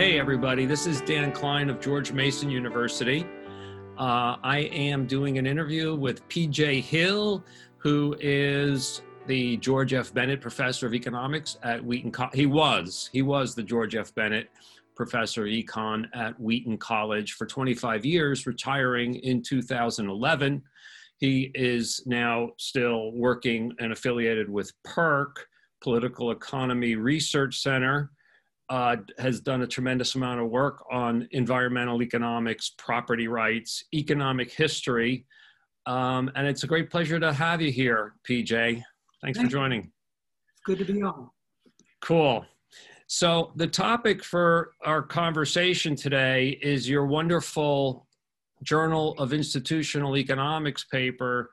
Hey, everybody, this is Dan Klein of George Mason University. Uh, I am doing an interview with PJ Hill, who is the George F. Bennett Professor of Economics at Wheaton. Co- he was, he was the George F. Bennett Professor of Econ at Wheaton College for 25 years, retiring in 2011. He is now still working and affiliated with PERC, Political Economy Research Center uh, has done a tremendous amount of work on environmental economics, property rights, economic history. Um, and it's a great pleasure to have you here, PJ. Thanks Thank for joining. It's good to be on. Cool. So, the topic for our conversation today is your wonderful Journal of Institutional Economics paper,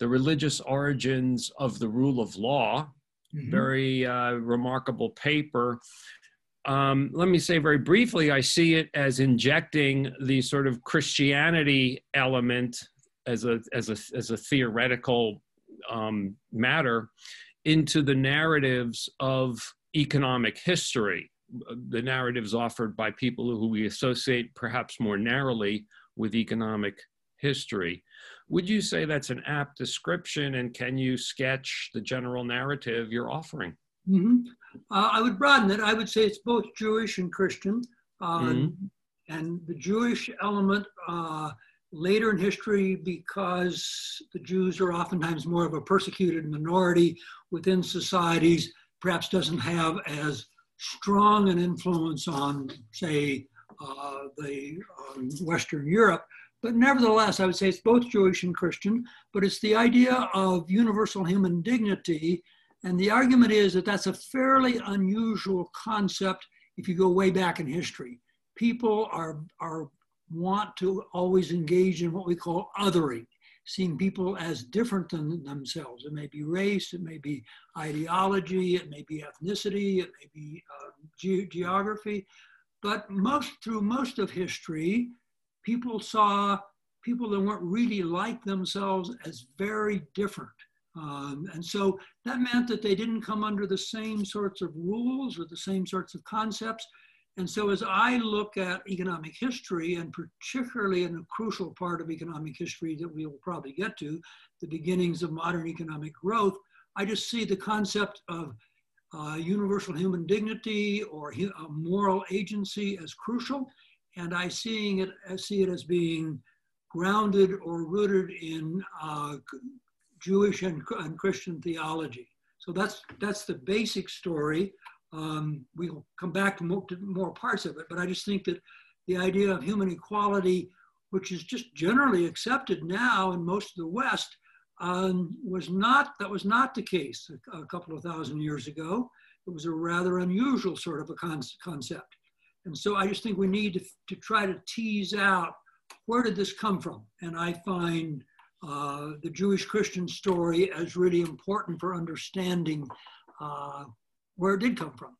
The Religious Origins of the Rule of Law. Mm-hmm. Very uh, remarkable paper um, let me say very briefly, I see it as injecting the sort of Christianity element as a as a as a theoretical um, matter into the narratives of economic history, the narratives offered by people who we associate perhaps more narrowly with economic history. Would you say that's an apt description, and can you sketch the general narrative you're offering? Mm-hmm. Uh, I would broaden it. I would say it's both Jewish and Christian. Um, mm-hmm. And the Jewish element uh, later in history, because the Jews are oftentimes more of a persecuted minority within societies, perhaps doesn't have as strong an influence on, say, uh, the um, Western Europe. But nevertheless, I would say it's both Jewish and Christian, but it's the idea of universal human dignity and the argument is that that's a fairly unusual concept if you go way back in history. People are, are want to always engage in what we call othering, seeing people as different than themselves. It may be race, it may be ideology, it may be ethnicity, it may be uh, ge geography. But most through most of history, people saw people that weren't really like themselves as very different. Um, and so that meant that they didn't come under the same sorts of rules or the same sorts of concepts. And so as I look at economic history, and particularly in a crucial part of economic history that we will probably get to, the beginnings of modern economic growth, I just see the concept of uh, universal human dignity or hu- moral agency as crucial. And I seeing it, I see it as being grounded or rooted in uh, Jewish and, and Christian theology. So that's, that's the basic story. Um, we'll come back to more, to more parts of it, but I just think that the idea of human equality, which is just generally accepted now in most of the West, um, was not, that was not the case a, a, couple of thousand years ago. It was a rather unusual sort of a con concept. And so I just think we need to, to try to tease out where did this come from? And I find uh, the Jewish Christian story as really important for understanding uh, where it did come from.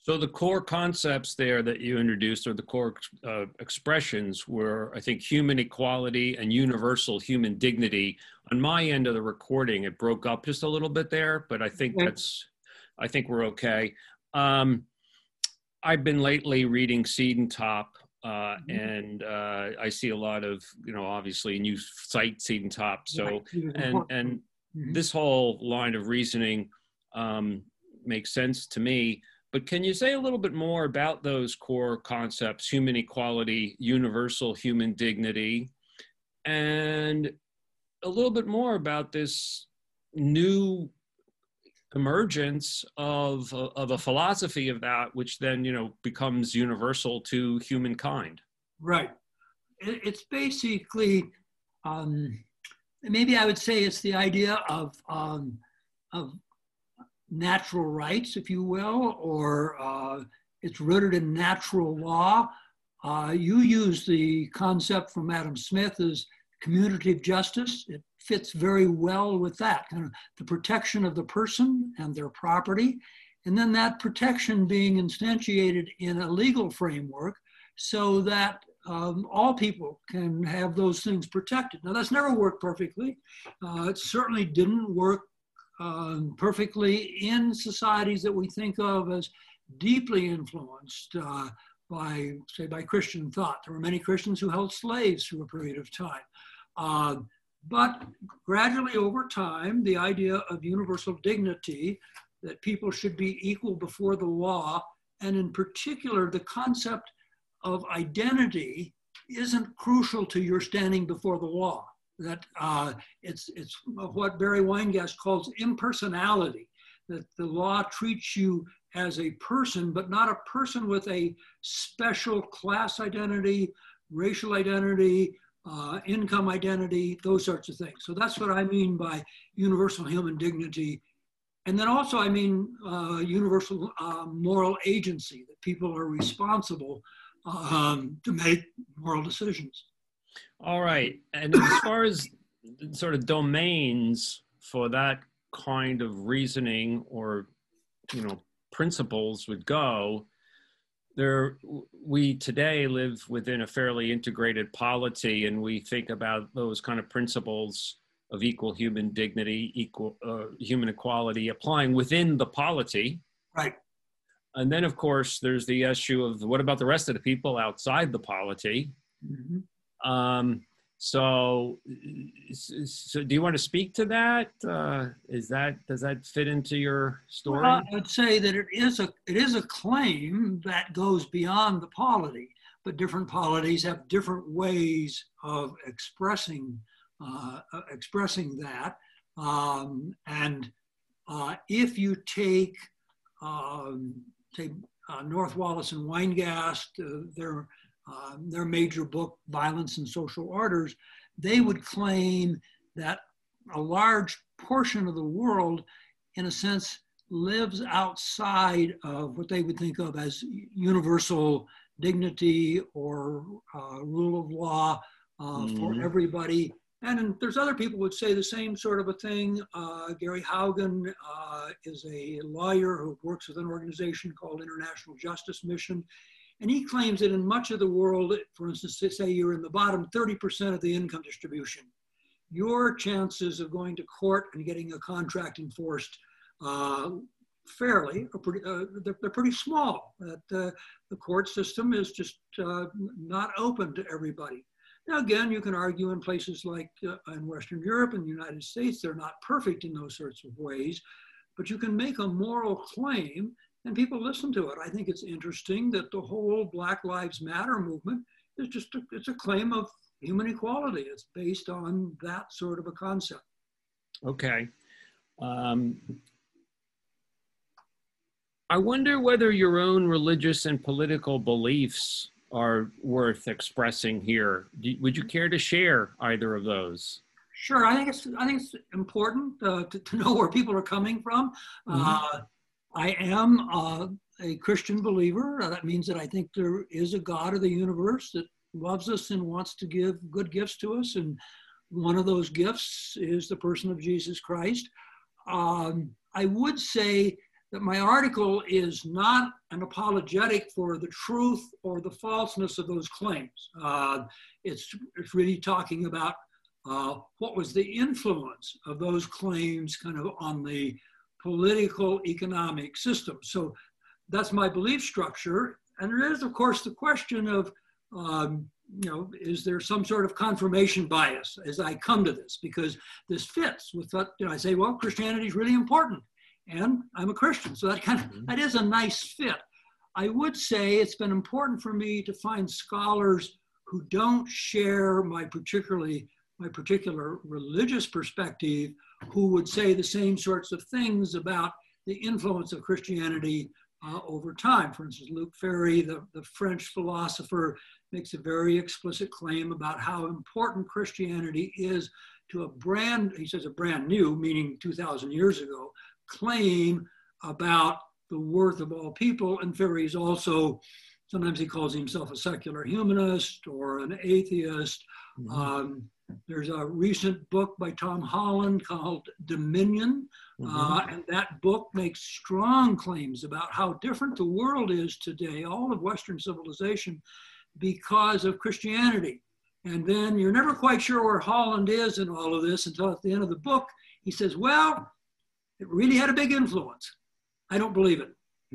So the core concepts there that you introduced, or the core uh, expressions, were I think human equality and universal human dignity. On my end of the recording, it broke up just a little bit there, but I think that's I think we're okay. Um, I've been lately reading Siedentop, uh, mm-hmm. and uh, I see a lot of you know obviously new sites site top. So and and mm-hmm. this whole line of reasoning um, makes sense to me. But can you say a little bit more about those core concepts: human equality, universal human dignity, and a little bit more about this new emergence of of a philosophy of that which then you know becomes universal to humankind. Right. It's basically um, maybe i would say it's the idea of um, of natural rights if you will or uh, it's rooted in natural law. Uh, you use the concept from adam smith as community of justice. It fits very well with that kind of the protection of the person and their property, and then that protection being instantiated in a legal framework so that um, all people can have those things protected. Now, that's never worked perfectly. Uh, it certainly didn't work um, perfectly in societies that we think of as deeply influenced uh, by, say, by Christian thought. There were many Christians who held slaves for a period of time. Uh, but gradually over time, the idea of universal dignity, that people should be equal before the law, and in particular, the concept of identity isn't crucial to your standing before the law. That uh, it's, it's what Barry Weingast calls impersonality, that the law treats you as a person, but not a person with a special class identity, racial identity, uh, income identity, those sorts of things. So that's what I mean by universal human dignity. And then also, I mean uh, universal uh, moral agency, that people are responsible um, to make moral decisions. All right. And as far as sort of domains for that kind of reasoning or, you know, principles would go, there we today live within a fairly integrated polity and we think about those kind of principles of equal human dignity equal uh, human equality applying within the polity. Right. And then of course there's the issue of what about the rest of the people outside the polity? Mm-hmm. um, so, so do you want to speak to that? Uh, is that does that fit into your story? Well, I would say that it is a it is a claim that goes beyond the polity, but different polities have different ways of expressing uh, uh expressing that. Um, and uh, if you take um, say uh, North Wallis and Weingast, uh, their um, their major book, Violence and Social Orders, they would claim that a large portion of the world, in a sense, lives outside of what they would think of as universal dignity or uh, rule of law uh, mm-hmm. for everybody. And there's other people who would say the same sort of a thing. Uh, Gary Haugen uh, is a lawyer who works with an organization called International Justice Mission. And he claims that in much of the world, for instance, say you're in the bottom 30% of the income distribution, your chances of going to court and getting a contract enforced uh, fairly are pretty, uh, they're, they're, pretty small. Uh, the court system is just uh, not open to everybody. Now, again, you can argue in places like uh, in Western Europe and the United States, they're not perfect in those sorts of ways, but you can make a moral claim and people listen to it. I think it's interesting that the whole Black Lives Matter movement is just a, it's a claim of human equality. It's based on that sort of a concept. Okay. Um, I wonder whether your own religious and political beliefs are worth expressing here. would you care to share either of those? Sure, I think it's I think it's important uh, to, to, know where people are coming from. Mm-hmm. I am uh, a Christian believer. Uh, that means that I think there is a God of the universe that loves us and wants to give good gifts to us. And one of those gifts is the person of Jesus Christ. Um, I would say that my article is not an apologetic for the truth or the falseness of those claims. Uh, it's, it's really talking about uh, what was the influence of those claims kind of on the political economic system. So that's my belief structure. And there is, of course, the question of, um, you know, is there some sort of confirmation bias as I come to this? Because this fits with what, you know, I say, well, Christianity is really important. And I'm a Christian. So that kind of, mm-hmm. that is a nice fit. I would say it's been important for me to find scholars who don't share my particularly my particular religious perspective, who would say the same sorts of things about the influence of Christianity uh, over time. For instance, Luc Ferry, the, the French philosopher, makes a very explicit claim about how important Christianity is to a brand, he says a brand new, meaning 2,000 years ago, claim about the worth of all people. And Ferry is also, sometimes he calls himself a secular humanist or an atheist. Mm-hmm. Um, there's a recent book by Tom Holland called Dominion, mm-hmm. uh, and that book makes strong claims about how different the world is today, all of Western civilization, because of Christianity. And then you're never quite sure where Holland is in all of this until at the end of the book, he says, Well, it really had a big influence. I don't believe it.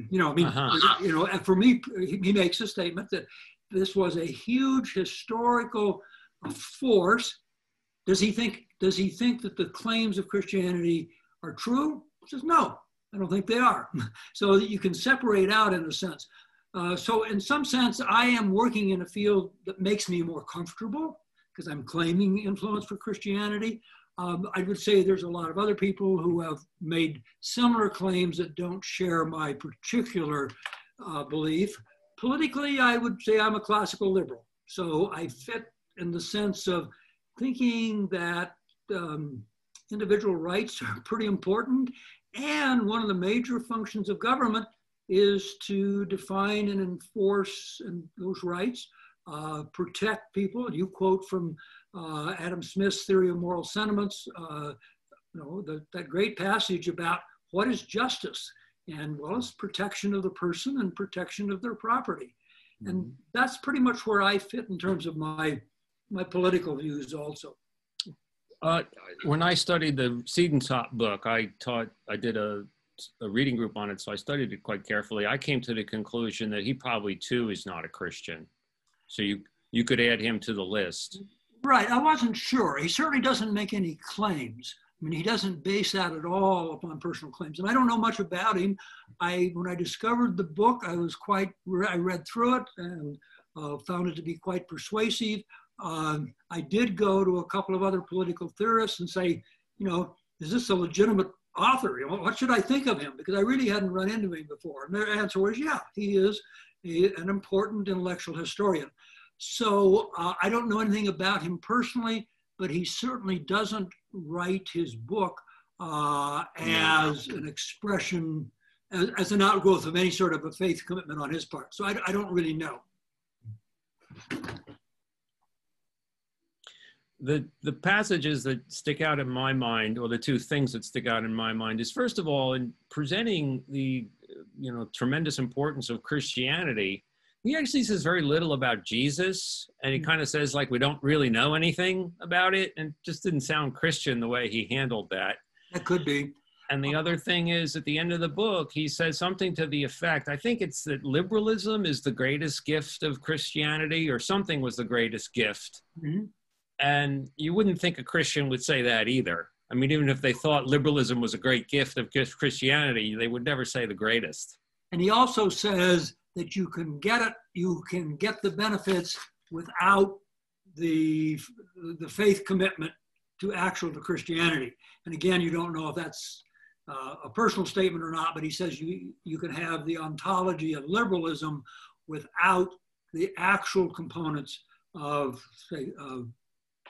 You know, I mean, uh-huh. you know, and for me, he makes a statement that this was a huge historical force. Does he think? Does he think that the claims of Christianity are true? He says no. I don't think they are. so you can separate out in a sense. Uh, so in some sense, I am working in a field that makes me more comfortable because I'm claiming influence for Christianity. Um, I would say there's a lot of other people who have made similar claims that don't share my particular uh, belief. Politically, I would say I'm a classical liberal. So I fit in the sense of thinking that um, individual rights are pretty important. And one of the major functions of government is to define and enforce those rights, uh, protect people. You quote from uh, Adam Smith's theory of moral sentiments, uh, you know, the, that great passage about what is justice, and well, it's protection of the person and protection of their property, mm-hmm. and that's pretty much where I fit in terms of my my political views also. Uh, when I studied the Siedentop book, I taught, I did a, a reading group on it, so I studied it quite carefully. I came to the conclusion that he probably too is not a Christian. So you, you could add him to the list. Right, I wasn't sure. He certainly doesn't make any claims. I mean, he doesn't base that at all upon personal claims. And I don't know much about him. I, when I discovered the book, I was quite, I read through it and uh, found it to be quite persuasive. Um, I did go to a couple of other political theorists and say, you know, is this a legitimate author? What should I think of him? Because I really hadn't run into him before. And their answer was, yeah, he is a, an important intellectual historian. So uh, I don't know anything about him personally, but he certainly doesn't write his book uh, as an expression, as, as, an outgrowth of any sort of a faith commitment on his part. So I, I don't really know. The, the passages that stick out in my mind, or the two things that stick out in my mind, is first of all, in presenting the you know tremendous importance of Christianity, he actually says very little about Jesus, and he hmm. kind of says like we don't really know anything about it, and just didn't sound Christian the way he handled that. That could be. And the other thing is, at the end of the book, he says something to the effect I think it's that liberalism is the greatest gift of Christianity, or something was the greatest gift. Mm-hmm. And you wouldn't think a Christian would say that either. I mean, even if they thought liberalism was a great gift of Christianity, they would never say the greatest. And he also says that you can get it, you can get the benefits without the, the faith commitment to actual to Christianity. And again, you don't know if that's uh, a personal statement or not, but he says you, you can have the ontology of liberalism without the actual components of, say, of,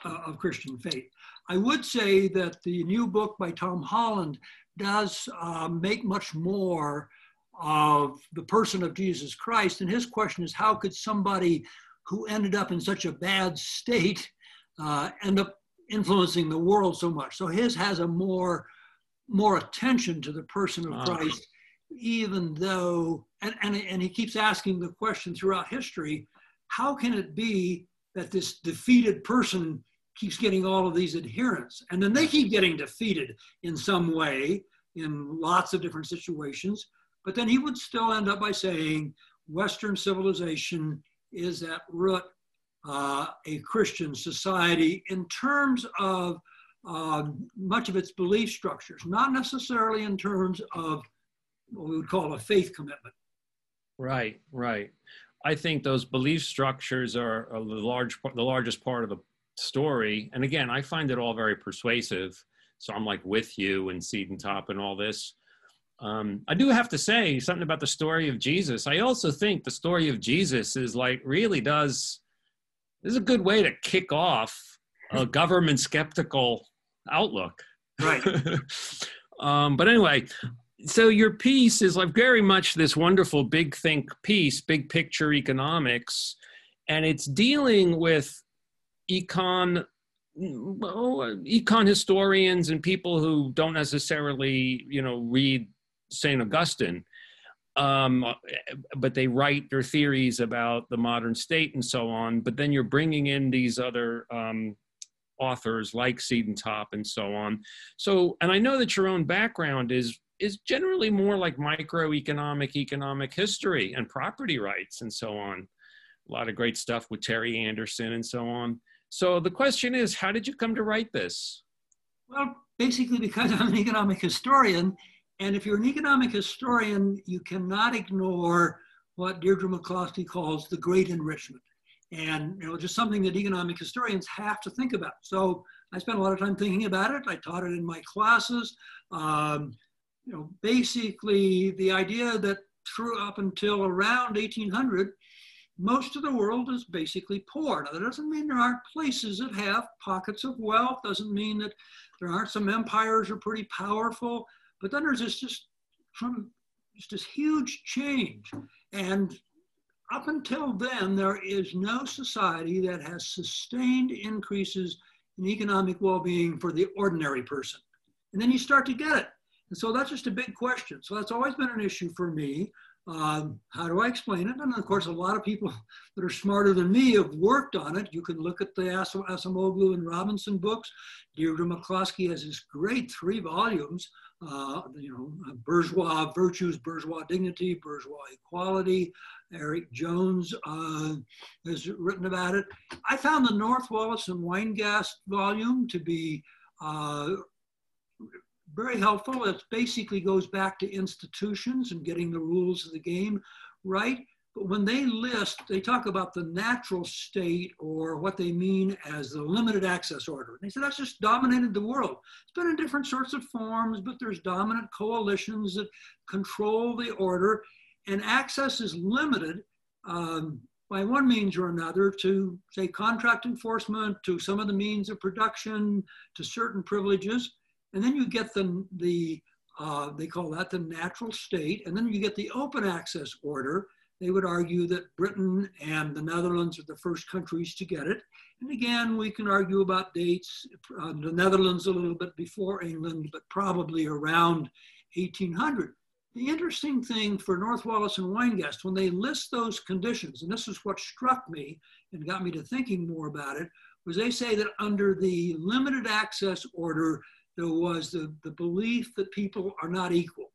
uh, of Christian faith. I would say that the new book by Tom Holland does uh, make much more of the person of Jesus Christ. And his question is how could somebody who ended up in such a bad state uh, end up influencing the world so much? So his has a more more attention to the person of Christ, even though, and, and, and he keeps asking the question throughout history how can it be that this defeated person keeps getting all of these adherents? And then they keep getting defeated in some way in lots of different situations. But then he would still end up by saying Western civilization is at root uh, a Christian society in terms of uh, much of its belief structures, not necessarily in terms of what we would call a faith commitment. Right, right. I think those belief structures are, are the large, the largest part of the story. And again, I find it all very persuasive. So I'm like with you and Siedentop and all this. Um, I do have to say something about the story of Jesus. I also think the story of Jesus is like really does this is a good way to kick off a government skeptical outlook. Right. um, but anyway, so your piece is like very much this wonderful big think piece, big picture economics, and it's dealing with econ econ historians and people who don't necessarily, you know, read St. Augustine. Um, but they write their theories about the modern state and so on. But then you're bringing in these other um, authors like Siedentop and Top and so on. So, and I know that your own background is is generally more like microeconomic economic history and property rights and so on. A lot of great stuff with Terry Anderson and so on. So the question is, how did you come to write this? Well, basically because I'm an economic historian. And if you're an economic historian, you cannot ignore what Deirdre McCloskey calls the great enrichment. And you know, just something that economic historians have to think about. So I spent a lot of time thinking about it. I taught it in my classes. Um, you know, basically the idea that through up until around 1800, most of the world is basically poor. Now, that doesn't mean there aren't places that have pockets of wealth, doesn't mean that there aren't some empires are pretty powerful, but then there's this just from just this huge change. And up until then, there is no society that has sustained increases in economic well-being for the ordinary person. And then you start to get it. And so that's just a big question. So that's always been an issue for me. Um, how do I explain it? And of course, a lot of people that are smarter than me have worked on it. You can look at the As Acemoglu and Robinson books. Deirdre McCloskey has this great three volumes, uh, you know, bourgeois virtues, bourgeois dignity, bourgeois equality. Eric Jones uh, has written about it. I found the North Wallis and Weingast volume to be uh, very helpful. It basically goes back to institutions and getting the rules of the game right. But when they list, they talk about the natural state or what they mean as the limited access order. And They say that's just dominated the world. It's been in different sorts of forms, but there's dominant coalitions that control the order, and access is limited um, by one means or another to, say, contract enforcement, to some of the means of production, to certain privileges. And then you get the, the uh, they call that the natural state. And then you get the open access order. They would argue that Britain and the Netherlands are the first countries to get it. And again, we can argue about dates. Uh, the Netherlands a little bit before England, but probably around 1800. The interesting thing for North Wallis and Weingast, when they list those conditions, and this is what struck me and got me to thinking more about it, was they say that under the limited access order, there was the, the belief that people are not equal.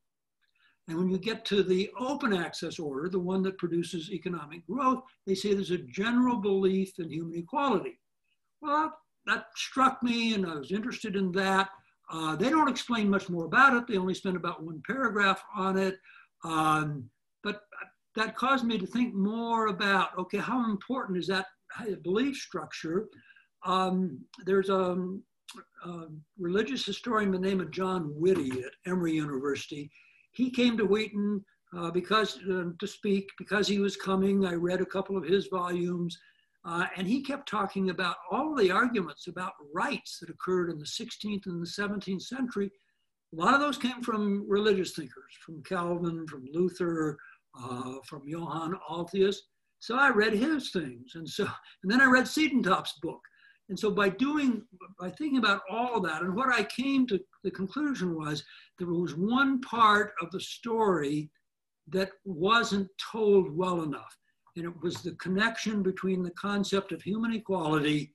And when you get to the open access order, the one that produces economic growth, they say there's a general belief in human equality. Well, that struck me and I was interested in that. Uh, they don't explain much more about it. They only spend about one paragraph on it. Um, but that caused me to think more about, okay, how important is that belief structure? Um, there's a, uh, religious historian by the name of John Witte at Emory University. He came to Wheaton uh, because uh, to speak because he was coming. I read a couple of his volumes, uh, and he kept talking about all the arguments about rights that occurred in the 16th and the 17th century. A lot of those came from religious thinkers, from Calvin, from Luther, uh, from Johann Althusius. So I read his things, and so and then I read Siedentop's book. And so by doing, by thinking about all that, and what I came to the conclusion was there was one part of the story that wasn't told well enough. And it was the connection between the concept of human equality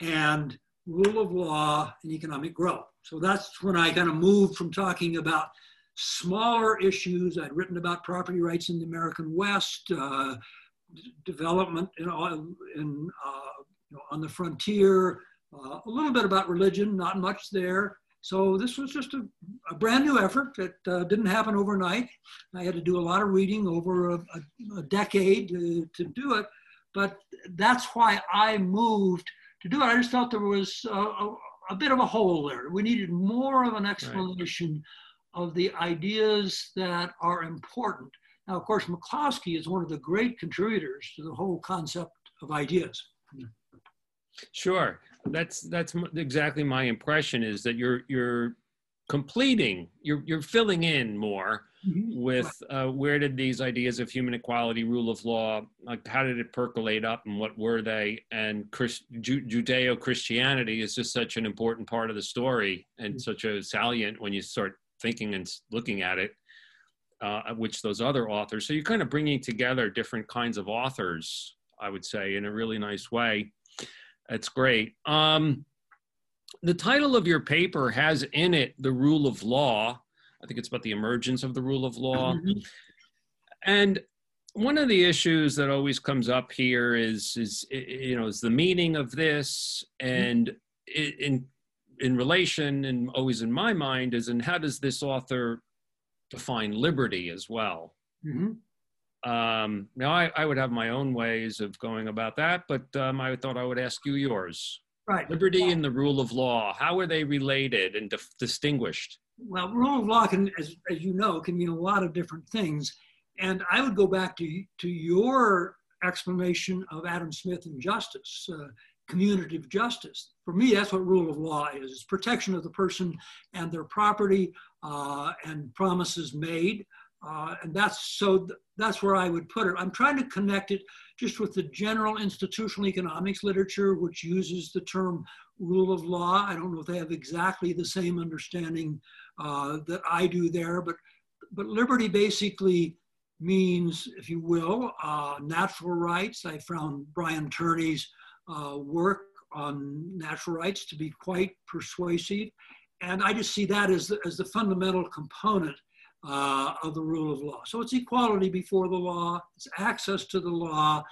and rule of law and economic growth. So that's when I kind of moved from talking about smaller issues. I'd written about property rights in the American West, uh, development in, in uh, know, on the frontier, uh, a little bit about religion, not much there. So this was just a, a brand new effort that uh, didn't happen overnight. I had to do a lot of reading over a, a, a decade to, to, do it, but that's why I moved to do it. I just felt there was a, bit of a hole there. We needed more of an explanation right. of the ideas that are important. Now, of course, McCloskey is one of the great contributors to the whole concept of ideas. Sure, that's that's exactly my impression. Is that you're you're completing, you're you're filling in more mm-hmm. with uh, where did these ideas of human equality, rule of law, like how did it percolate up, and what were they? And Christ, Ju- Judeo Christianity is just such an important part of the story and mm-hmm. such a salient when you start thinking and looking at it. Uh, which those other authors. So you're kind of bringing together different kinds of authors, I would say, in a really nice way. That's great. Um, the title of your paper has in it the rule of law. I think it's about the emergence of the rule of law. Mm-hmm. And one of the issues that always comes up here is is you know is the meaning of this and in in relation and always in my mind is and how does this author define liberty as well mm-hmm. Um, now I, I, would have my own ways of going about that but um, i thought i would ask you yours right liberty and the rule of law how are they related and distinguished well rule of law can as, as you know can mean a lot of different things and I would go back to, to your explanation of Adam Smith and justice, uh, communitative justice. For me, that's what rule of law is. It's protection of the person and their property uh, and promises made. Uh, and that's so th that's where I would put it. I'm trying to connect it just with the general institutional economics literature, which uses the term rule of law. I don't know if they have exactly the same understanding uh, that I do there, but but liberty basically means, if you will, uh, natural rights. I found Brian Tierney's uh, work on natural rights to be quite persuasive. And I just see that as the, as the fundamental component uh, of the rule of law. So it's equality before the law, it's access to the law,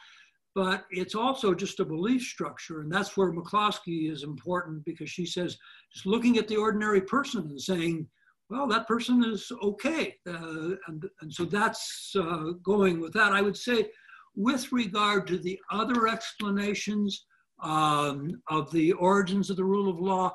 but it's also just a belief structure. And that's where McCloskey is important because she says, just looking at the ordinary person and saying, well, that person is okay. Uh, and, and so that's uh, going with that. I would say, with regard to the other explanations um, of the origins of the rule of law,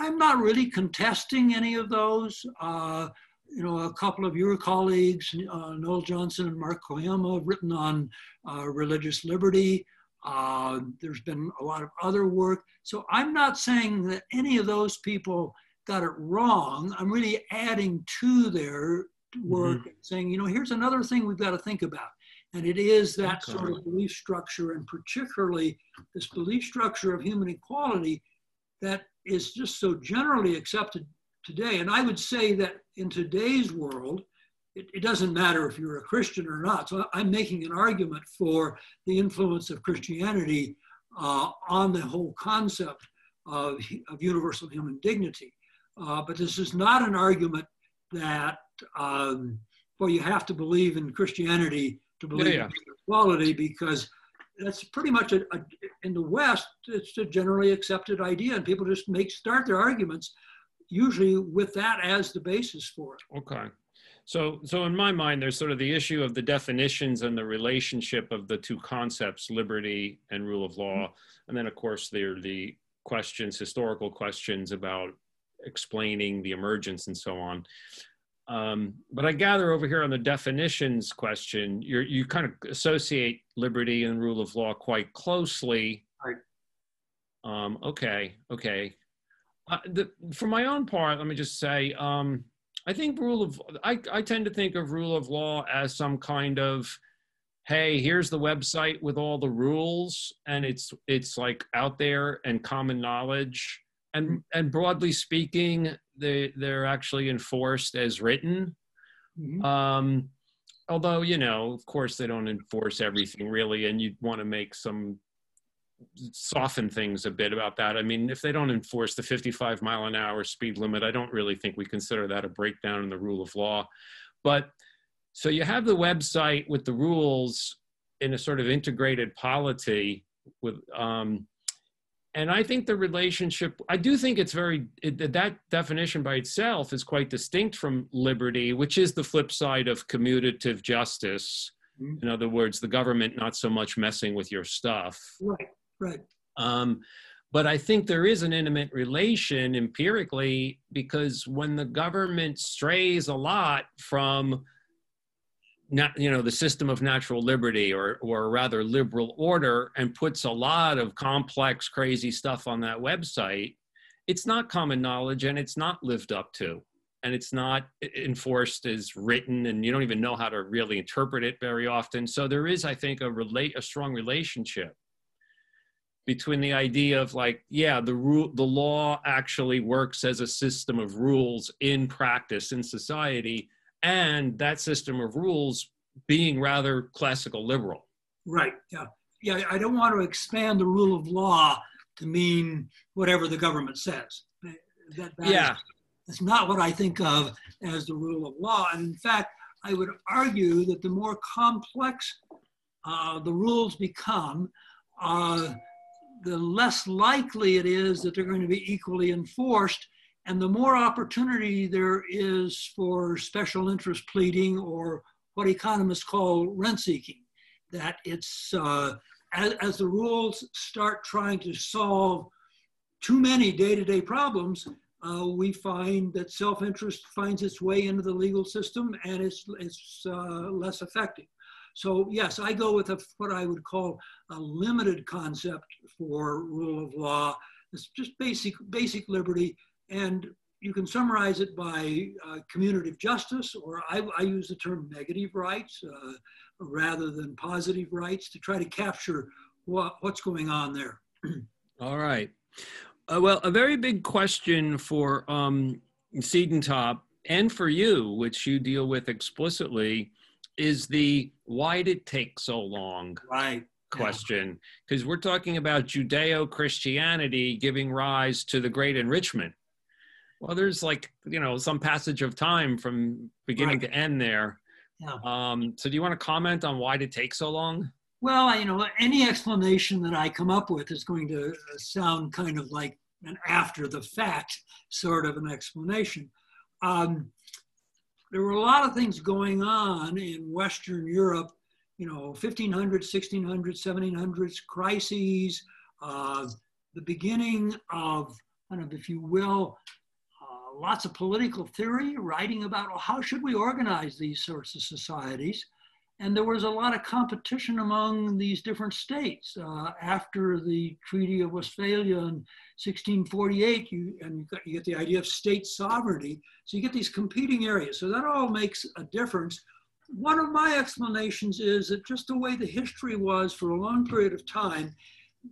I'm not really contesting any of those. Uh, you know, a couple of your colleagues, uh, Noel Johnson and Mark Koyama, have written on uh, religious liberty. Uh, there's been a lot of other work. So I'm not saying that any of those people got it wrong. I'm really adding to their work mm-hmm. saying, you know, here's another thing we've got to think about. And it is that okay. sort of belief structure, and particularly this belief structure of human equality that is just so generally accepted today. And I would say that in today's world, it, it, doesn't matter if you're a Christian or not. So I'm making an argument for the influence of Christianity uh, on the whole concept of, of universal human dignity. Uh, but this is not an argument that, um, well, you have to believe in Christianity to believe yeah, yeah. in equality because that's pretty much a, a, in the West, it's a generally accepted idea, and people just make start their arguments usually with that as the basis for it. Okay. So, so in my mind, there's sort of the issue of the definitions and the relationship of the two concepts, liberty and rule of law. And then, of course, there are the questions, historical questions about explaining the emergence and so on. Um, but I gather over here on the definitions question, you you kind of associate liberty and rule of law quite closely. Right. Um, okay, okay. Uh, the, for my own part, let me just say, um, I think rule of I, I tend to think of rule of law as some kind of, hey, here's the website with all the rules, and it's it's like out there and common knowledge and and broadly speaking, they they're actually enforced as written. Mm-hmm. Um, although you know, of course, they don't enforce everything really, and you want to make some soften things a bit about that. I mean, if they don't enforce the 55 mile an hour speed limit, I don't really think we consider that a breakdown in the rule of law. But so you have the website with the rules in a sort of integrated polity with um, and I think the relationship, I do think it's very, it, that definition by itself is quite distinct from liberty, which is the flip side of commutative justice. Mm-hmm. In other words, the government not so much messing with your stuff. Right, right. Um, but I think there is an intimate relation empirically because when the government strays a lot from not, you know, the system of natural liberty or, or rather liberal order and puts a lot of complex, crazy stuff on that website, it's not common knowledge and it's not lived up to. And it's not enforced as written, and you don't even know how to really interpret it very often. So there is, I think, a relate a strong relationship between the idea of like, yeah, the rule, the law actually works as a system of rules in practice in society, and that system of rules being rather classical liberal. Right. Yeah. Yeah. I don't want to expand the rule of law to mean whatever the government says. That, that yeah. That's not what I think of as the rule of law. And in fact, I would argue that the more complex uh, the rules become, uh, the less likely it is that they're going to be equally enforced and the more opportunity there is for special interest pleading or what economists call rent seeking, that it's uh, as, as, the rules start trying to solve too many day-to-day problems, uh, we find that self-interest finds its way into the legal system and it's, it's uh, less effective. So yes, I go with a, what I would call a limited concept for rule of law. It's just basic, basic liberty and you can summarize it by uh, justice, or I, I, use the term negative rights uh, rather than positive rights to try to capture what, what's going on there. All right. Uh, well, a very big question for um, Siedentop and for you, which you deal with explicitly, is the why did it take so long? Right question because we're talking about Judeo Christianity giving rise to the great enrichment well, there's like you know some passage of time from beginning right. to end there. Yeah. Um, so, do you want to comment on why did it take so long? Well, you know, any explanation that I come up with is going to uh, sound kind of like an after the fact sort of an explanation. Um, there were a lot of things going on in Western Europe, you know, 1500s, 1600s, 1700s, crises, uh, the beginning of, kind of, if you will, lots of political theory, writing about well, how should we organize these sorts of societies. And there was a lot of competition among these different states. Uh, after the Treaty of Westphalia in 1648, you, and you, got, you get the idea of state sovereignty. So you get these competing areas. So that all makes a difference. One of my explanations is that just the way the history was for a long period of time,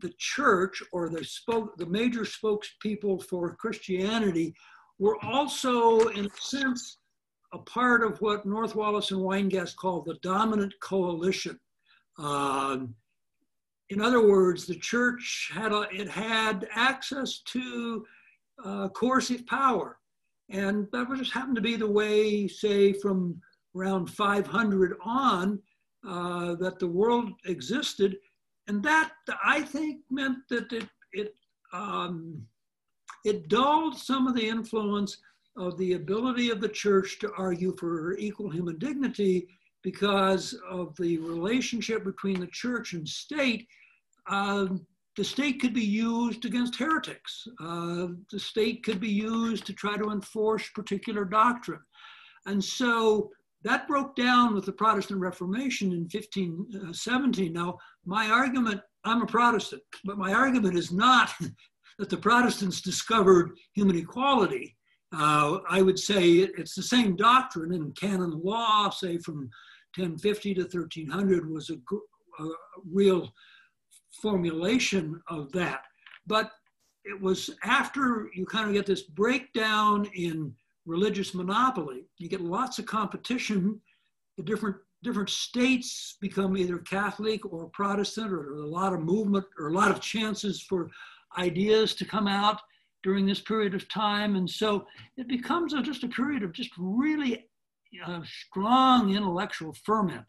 the church or the spoke, the major spokespeople for Christianity were also, in a sense, a part of what North Wallis and Weingast called the dominant coalition. Um, in other words, the church had a, it had access to uh, coercive power, and that just happened to be the way, say, from around 500 on, uh, that the world existed, and that I think meant that it it um, it dulled some of the influence of the ability of the church to argue for equal human dignity because of the relationship between the church and state. Uh, the state could be used against heretics. Uh, the state could be used to try to enforce particular doctrine. And so that broke down with the Protestant Reformation in 1517. Now, my argument, I'm a Protestant, but my argument is not that the Protestants discovered human equality. Uh, I would say it's the same doctrine in canon law, say from 1050 to 1300 was a, a real formulation of that. But it was after you kind of get this breakdown in religious monopoly, you get lots of competition. The different different states become either Catholic or Protestant, or a lot of movement or a lot of chances for ideas to come out during this period of time. And so it becomes a, just a period of just really uh, strong intellectual ferment.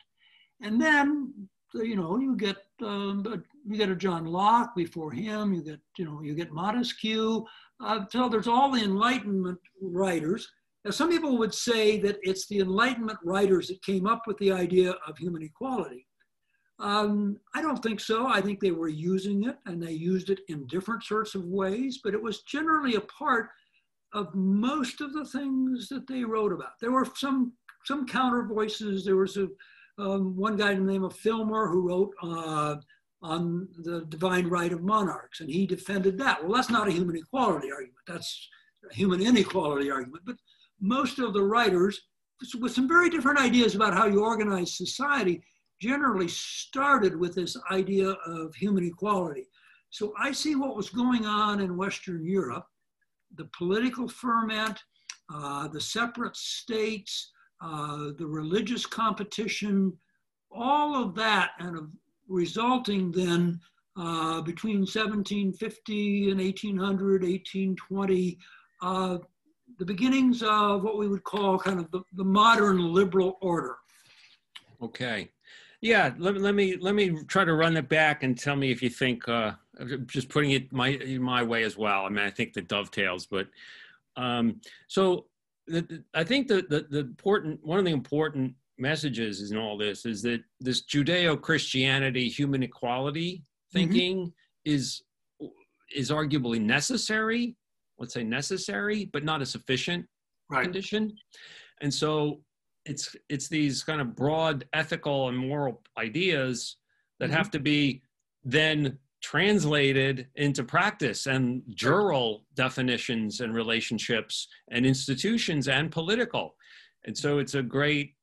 And then, you know, you get, um, you get a John Locke before him, you get, you know, you get Montesquieu. Uh, so there's all the Enlightenment writers. Now, some people would say that it's the Enlightenment writers that came up with the idea of human equality. Um, I don't think so. I think they were using it and they used it in different sorts of ways, but it was generally a part of most of the things that they wrote about. There were some some counter voices. There was a um, one guy named the name of Filmer who wrote uh, on the divine right of monarchs, and he defended that. Well, that's not a human equality argument. That's a human inequality argument. But most of the writers, with some very different ideas about how you organize society, generally started with this idea of human equality. So I see what was going on in Western Europe, the political ferment, uh, the separate states, uh, the religious competition, all of that, and of resulting then uh, between 1750 and 1800, 1820, uh, the beginnings of what we would call kind of the, the modern liberal order. Okay. Yeah, let, let me let me try to run it back and tell me if you think uh, just putting it my my way as well. I mean, I think that dovetails, but um, so the, I think the, the the important one of the important messages in all this is that this Judeo-Christianity human equality mm-hmm. thinking mm-hmm. is is arguably necessary. Let's say necessary, but not a sufficient right. condition. And so it's it's these kind of broad ethical and moral ideas that mm-hmm. have to be then translated into practice and jural definitions and relationships and institutions and political. And so it's a great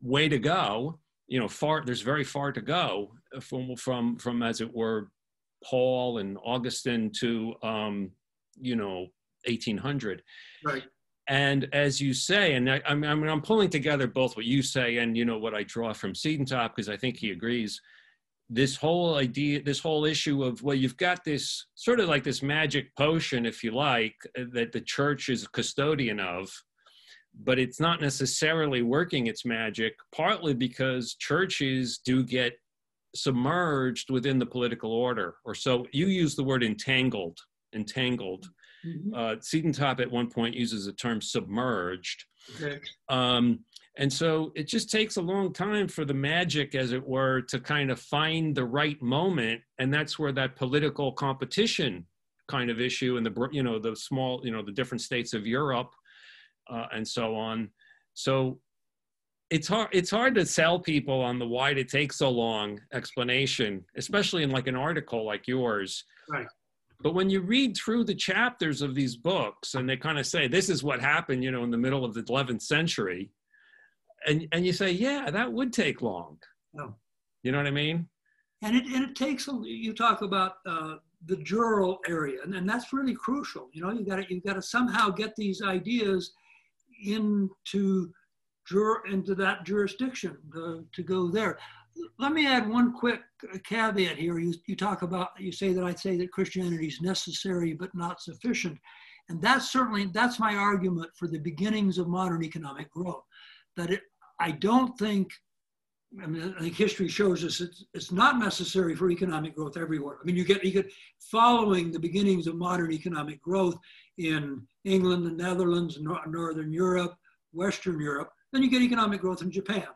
way to go you know far there's very far to go from from from as it were paul and augustine to um you know 1800 right and as you say, and I, I mean, I'm pulling together both what you say and you know what I draw from Siedentop because I think he agrees. This whole idea, this whole issue of well, you've got this sort of like this magic potion, if you like, that the church is a custodian of, but it's not necessarily working its magic. Partly because churches do get submerged within the political order, or so you use the word entangled, entangled Mm-hmm. Uh, Siedentop at one point uses the term submerged. Okay. Um, and so it just takes a long time for the magic, as it were, to kind of find the right moment. And that's where that political competition kind of issue and the, you know, the small, you know, the different states of Europe uh, and so on. So it's hard it's hard to sell people on the why it takes so long explanation especially in like an article like yours right but when you read through the chapters of these books and they kind of say, this is what happened, you know, in the middle of the 11th century, and, and you say, yeah, that would take long. Oh. You know what I mean? And it, and it takes, you talk about uh, the jural area, and, and that's really crucial. You know, you got to you got to somehow get these ideas into jur, into that jurisdiction to, to go there let me add one quick caveat here. You, you talk about, you say that I say that Christianity is necessary but not sufficient. And that's certainly, that's my argument for the beginnings of modern economic growth. That it, I don't think, I mean, I think history shows us it's, it's not necessary for economic growth everywhere. I mean, you get, you get following the beginnings of modern economic growth in England, the Netherlands, Northern Europe, Western Europe, then you get economic growth in Japan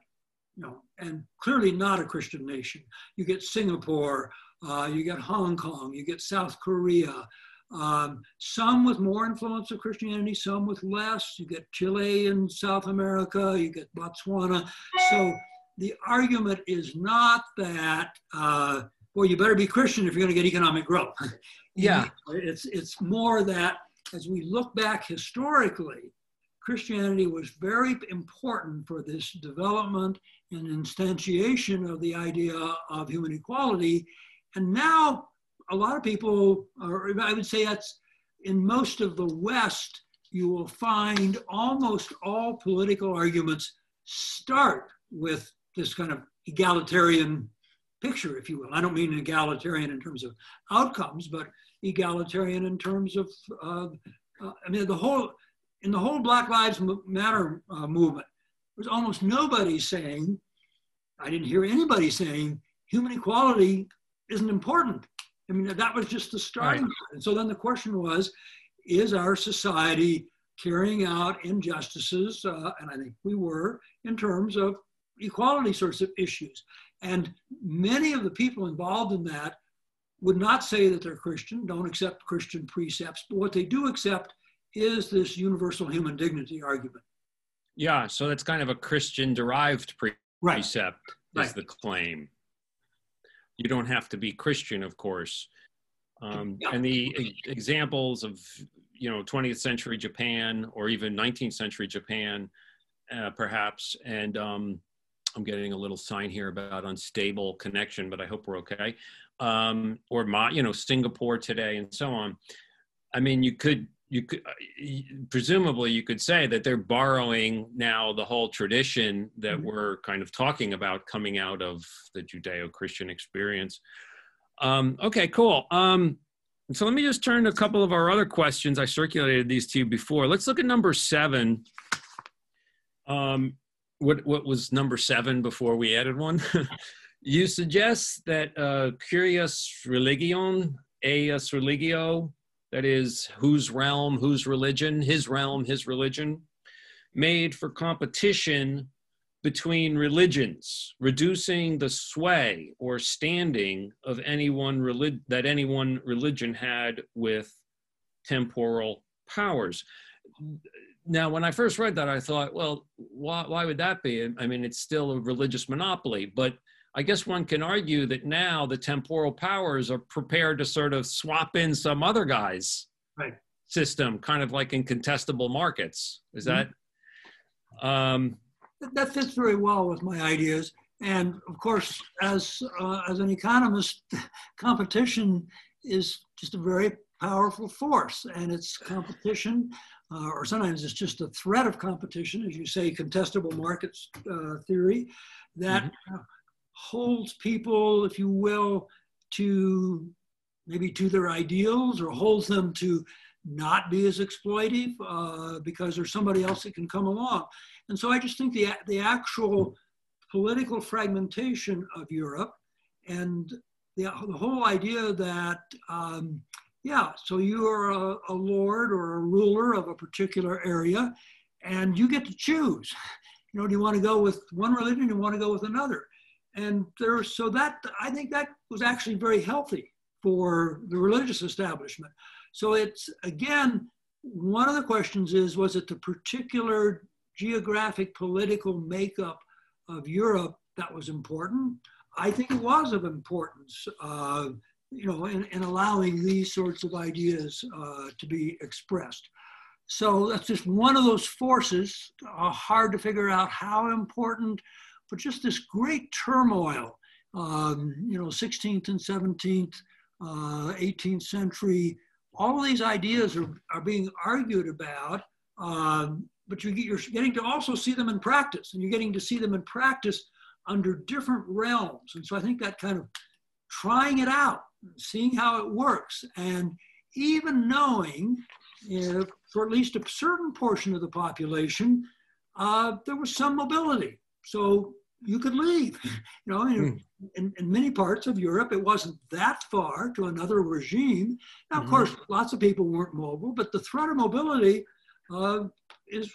you know, and clearly not a Christian nation. You get Singapore, uh, you get Hong Kong, you get South Korea, um, some with more influence of Christianity, some with less. You get Chile in South America, you get Botswana. So the argument is not that, uh, well, you better be Christian if you're going to get economic growth. yeah. It's, it's more that as we look back historically, Christianity was very important for this development and instantiation of the idea of human equality. And now a lot of people, or I would say that's in most of the West, you will find almost all political arguments start with this kind of egalitarian picture, if you will. I don't mean egalitarian in terms of outcomes, but egalitarian in terms of, uh, uh, I mean, the whole, in the whole Black Lives Matter uh, movement, there's almost nobody saying, I didn't hear anybody saying human equality isn't important. I mean, that was just the starting right. And so then the question was, is our society carrying out injustices, uh, and I think we were, in terms of equality sorts of issues. And many of the people involved in that would not say that they're Christian, don't accept Christian precepts, but what they do accept is this universal human dignity argument. Yeah, so that's kind of a Christian derived pre- right. precept, is right. the claim. You don't have to be Christian, of course. Um, yeah. And the e- examples of, you know, 20th century Japan or even 19th century Japan, uh, perhaps, and um, I'm getting a little sign here about unstable connection, but I hope we're okay. Um, or my, you know, Singapore today and so on. I mean, you could you could uh, presumably you could say that they're borrowing now the whole tradition that mm-hmm. we're kind of talking about coming out of the judeo-christian experience um, okay cool um, So let me just turn to a couple of our other questions. I circulated these to you before. Let's look at number seven. Um, what what was number seven before we added one? you suggest that uh, cuius regio, eius religio, that is whose realm, whose religion, his realm, his religion, made for competition between religions, reducing the sway or standing of any one relig- that any one religion had with temporal powers. Now, when I first read that, I thought, well, why, why would that be? I mean, it's still a religious monopoly, but I guess one can argue that now the temporal powers are prepared to sort of swap in some other guy's right. system, kind of like in contestable markets. Is mm-hmm. that? Um, that fits very well with my ideas. And of course, as uh, as an economist, competition is just a very powerful force, and it's competition, uh, or sometimes it's just a threat of competition, as you say, contestable markets uh, theory, that mm-hmm. Holds people, if you will, to maybe to their ideals, or holds them to not be as exploitive uh, because there's somebody else that can come along. And so I just think the, the actual political fragmentation of Europe and the, the whole idea that, um, yeah, so you are a, a lord or a ruler of a particular area and you get to choose. You know, do you want to go with one religion? Do you want to go with another? And there, so that I think that was actually very healthy for the religious establishment. So it's again, one of the questions is, was it the particular geographic political makeup of Europe that was important. I think it was of importance, uh, you know, in, in, allowing these sorts of ideas uh, to be expressed. So that's just one of those forces, uh, hard to figure out how important, but just this great turmoil, um, you know, 16th and 17th, 18th uh, century, all these ideas are, are being argued about. Um, but you're, you're getting to also see them in practice, and you're getting to see them in practice under different realms. And so I think that kind of trying it out, seeing how it works, and even knowing if for at least a certain portion of the population, uh, there was some mobility. So you could leave. You know, in, mm. in, in, many parts of Europe, it wasn't that far to another regime. Now, of mm-hmm. course, lots of people weren't mobile, but the threat of mobility uh, is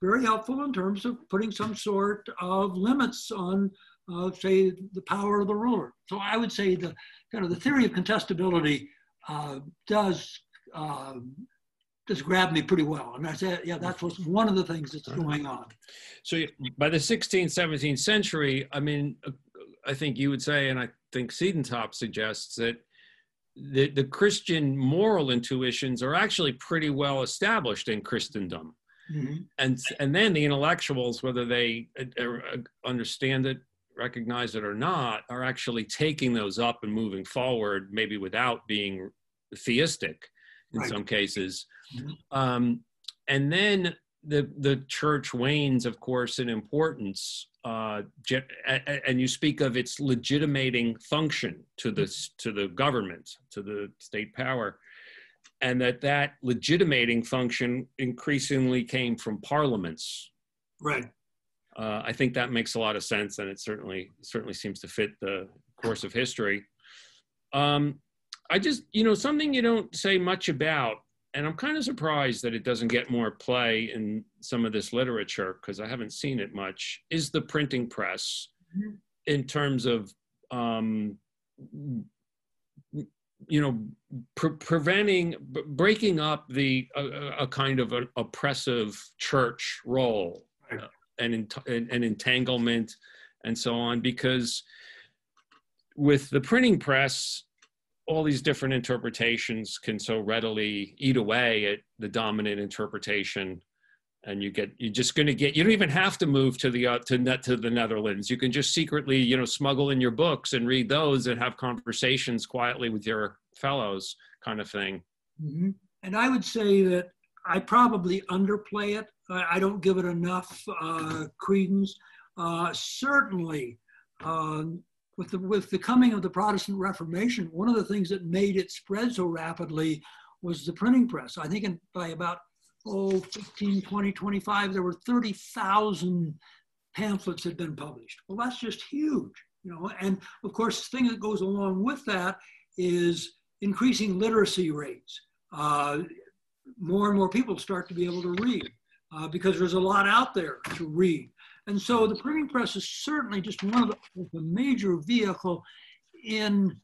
very helpful in terms of putting some sort of limits on, uh, say, the power of the ruler. So I would say the kind of the theory of contestability uh, does uh, grabbed me pretty well. And I said, yeah, that's what's one of the things that's going on. So by the 16th, 17th century, I mean, I think you would say, and I think Siedentop suggests that the, the Christian moral intuitions are actually pretty well established in Christendom. Mm-hmm. And, and then the intellectuals, whether they uh, uh, understand it, recognize it or not, are actually taking those up and moving forward, maybe without being theistic in right. some cases. Mm-hmm. Um, and then the the church wanes, of course, in importance. Uh, and you speak of its legitimating function to the to the government, to the state power and that that legitimating function increasingly came from parliaments. Right. Uh, I think that makes a lot of sense, and it certainly certainly seems to fit the course of history. Um, I just, you know, something you don't say much about, and I'm kind of surprised that it doesn't get more play in some of this literature because I haven't seen it much. Is the printing press mm-hmm. in terms of um, you know, pre- preventing, breaking up the a kind of an oppressive church role right. uh, and, and, and entanglement and so on, because with the printing press, all these different interpretations can so readily eat away at the dominant interpretation and you get you're just going to get you don't even have to move to the uh, to net to the Netherlands. You can just secretly you know smuggle in your books and read those and have conversations quietly with your fellows, kind of thing. Mm-hmm. And I would say that I probably underplay it. I, I don't give it enough uh, credence. Uh, certainly, um, with the, with the coming of the Protestant Reformation, one of the things that made it spread so rapidly was the printing press. I think in, by about, oh, 15, 20, 25, there were 30,000 pamphlets had been published. Well, that's just huge, you know. And of course, the thing that goes along with that is increasing literacy rates. Uh, more and more people start to be able to read uh, because there's a lot out there to read. And so the printing press is certainly just one of the, the major vehicle in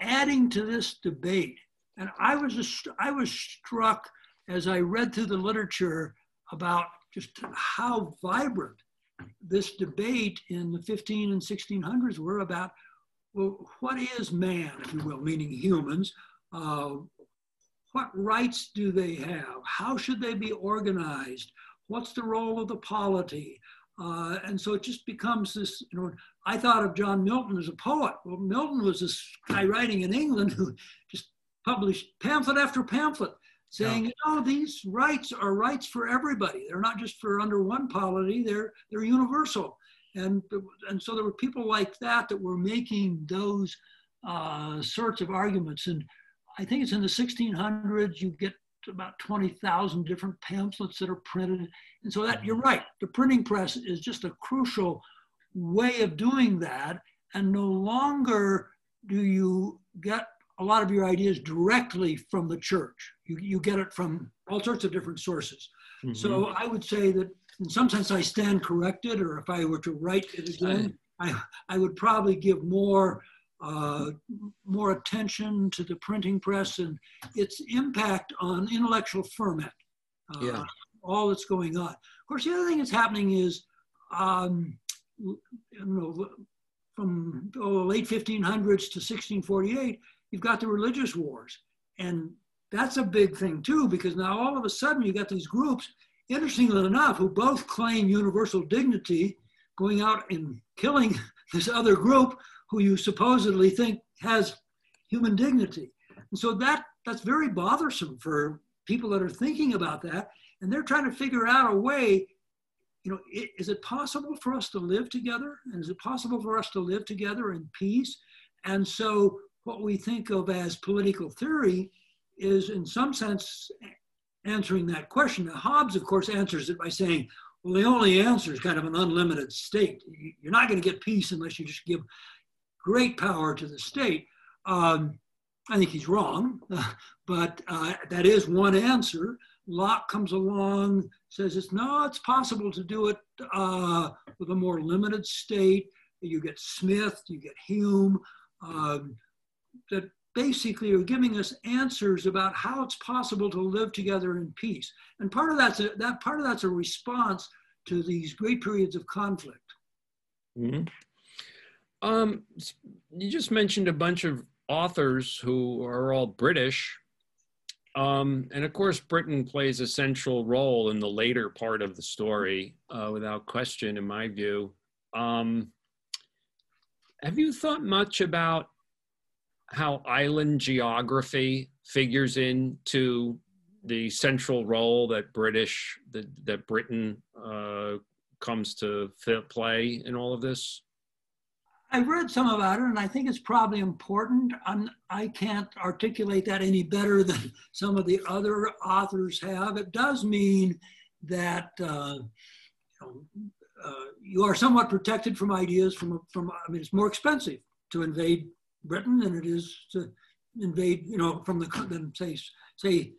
adding to this debate. And I was, just, I was struck as I read through the literature about just how vibrant this debate in the 15 and 1600s were about well, what is man, if you will, meaning humans? Uh, what rights do they have? How should they be organized? What's the role of the polity? Uh, and so it just becomes this, you know, I thought of John Milton as a poet. Well, Milton was this guy writing in England who just published pamphlet after pamphlet saying, yeah. oh, these rights are rights for everybody. They're not just for under one polity, they're, they're universal. And, and so there were people like that that were making those uh, sorts of arguments. And I think it's in the 1600s, you get about 20,000 different pamphlets that are printed. And so that you're mm-hmm. right, the printing press is just a crucial way of doing that. And no longer do you get a lot of your ideas directly from the church. You, you get it from all sorts of different sources. Mm-hmm. So I would say that in some sense I stand corrected, or if I were to write it again, I, I would probably give more uh, more attention to the printing press and its impact on intellectual ferment. Uh, yeah. All that's going on. Of course, the other thing that's happening is, um, you know, from oh, late 1500s to 1648, you've got the religious wars. And that's a big thing too, because now all of a sudden you got these groups, interestingly enough, who both claim universal dignity, going out and killing this other group who you supposedly think has human dignity. And so that that's very bothersome for people that are thinking about that. And they're trying to figure out a way, you know, is it possible for us to live together? And is it possible for us to live together in peace? And so what we think of as political theory is in some sense answering that question. Now, Hobbes, of course, answers it by saying, well, the only answer is kind of an unlimited state. You're not going to get peace unless you just give great power to the state. Um, I think he's wrong, but uh, that is one answer. Locke comes along, says it's no, it's possible to do it uh, with a more limited state. You get Smith, you get Hume, um, that basically are giving us answers about how it's possible to live together in peace. And part of that's a, that part of that's a response to these great periods of conflict. Mm-hmm. Um, you just mentioned a bunch of authors who are all British. Um, and of course, Britain plays a central role in the later part of the story, uh, without question, in my view. Um, have you thought much about how island geography figures into the central role that British that that Britain uh, comes to play in all of this? I read some about it, and I think it's probably important. I'm, I can't articulate that any better than some of the other authors have. It does mean that uh, you, know, uh, you, are somewhat protected from ideas from, from, I mean, it's more expensive to invade Britain than it is to invade, you know, from the, than say, say,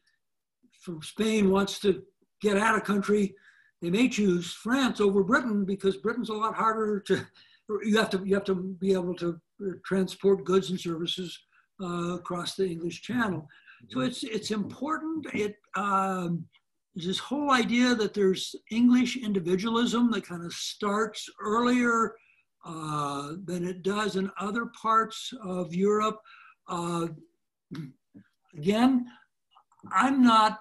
from Spain wants to get out of country, they may choose France over Britain because Britain's a lot harder to you have to you have to be able to transport goods and services uh, across the English Channel. So it's it's important. It um, this whole idea that there's English individualism that kind of starts earlier uh, than it does in other parts of Europe. Uh, again, I'm not.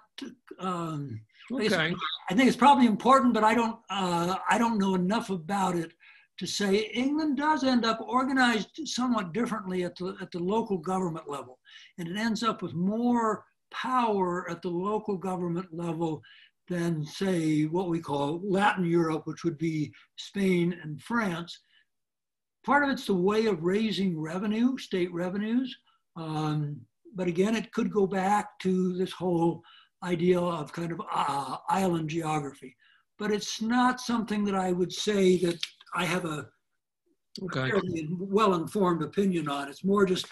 Um, okay. I think it's probably important, but I don't. Uh, I don't know enough about it to say England does end up organized somewhat differently at the, at the local government level. And it ends up with more power at the local government level than, say, what we call Latin Europe, which would be Spain and France. part of it's the way of raising revenue, state revenues. Um, but again, it could go back to this whole idea of kind of uh, island geography. But it's not something that I would say that I have a, Okay. fairly well-informed opinion on. It. It's more just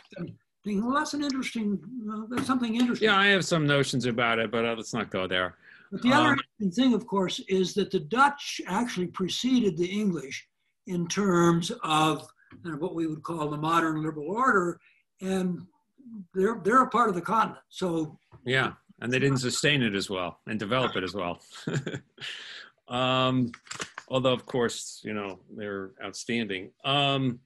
thinking, well, that's an interesting, uh, that's something interesting. Yeah, I have some notions about it, but uh, let's not go there. But the other Um, interesting thing, of course, is that the Dutch actually preceded the English in terms of kind of what we would call the modern liberal order, and they're they're a part of the continent. So Yeah, and they didn't sustain it as well and develop it as well. um, although, of course, you know they're outstanding. Um,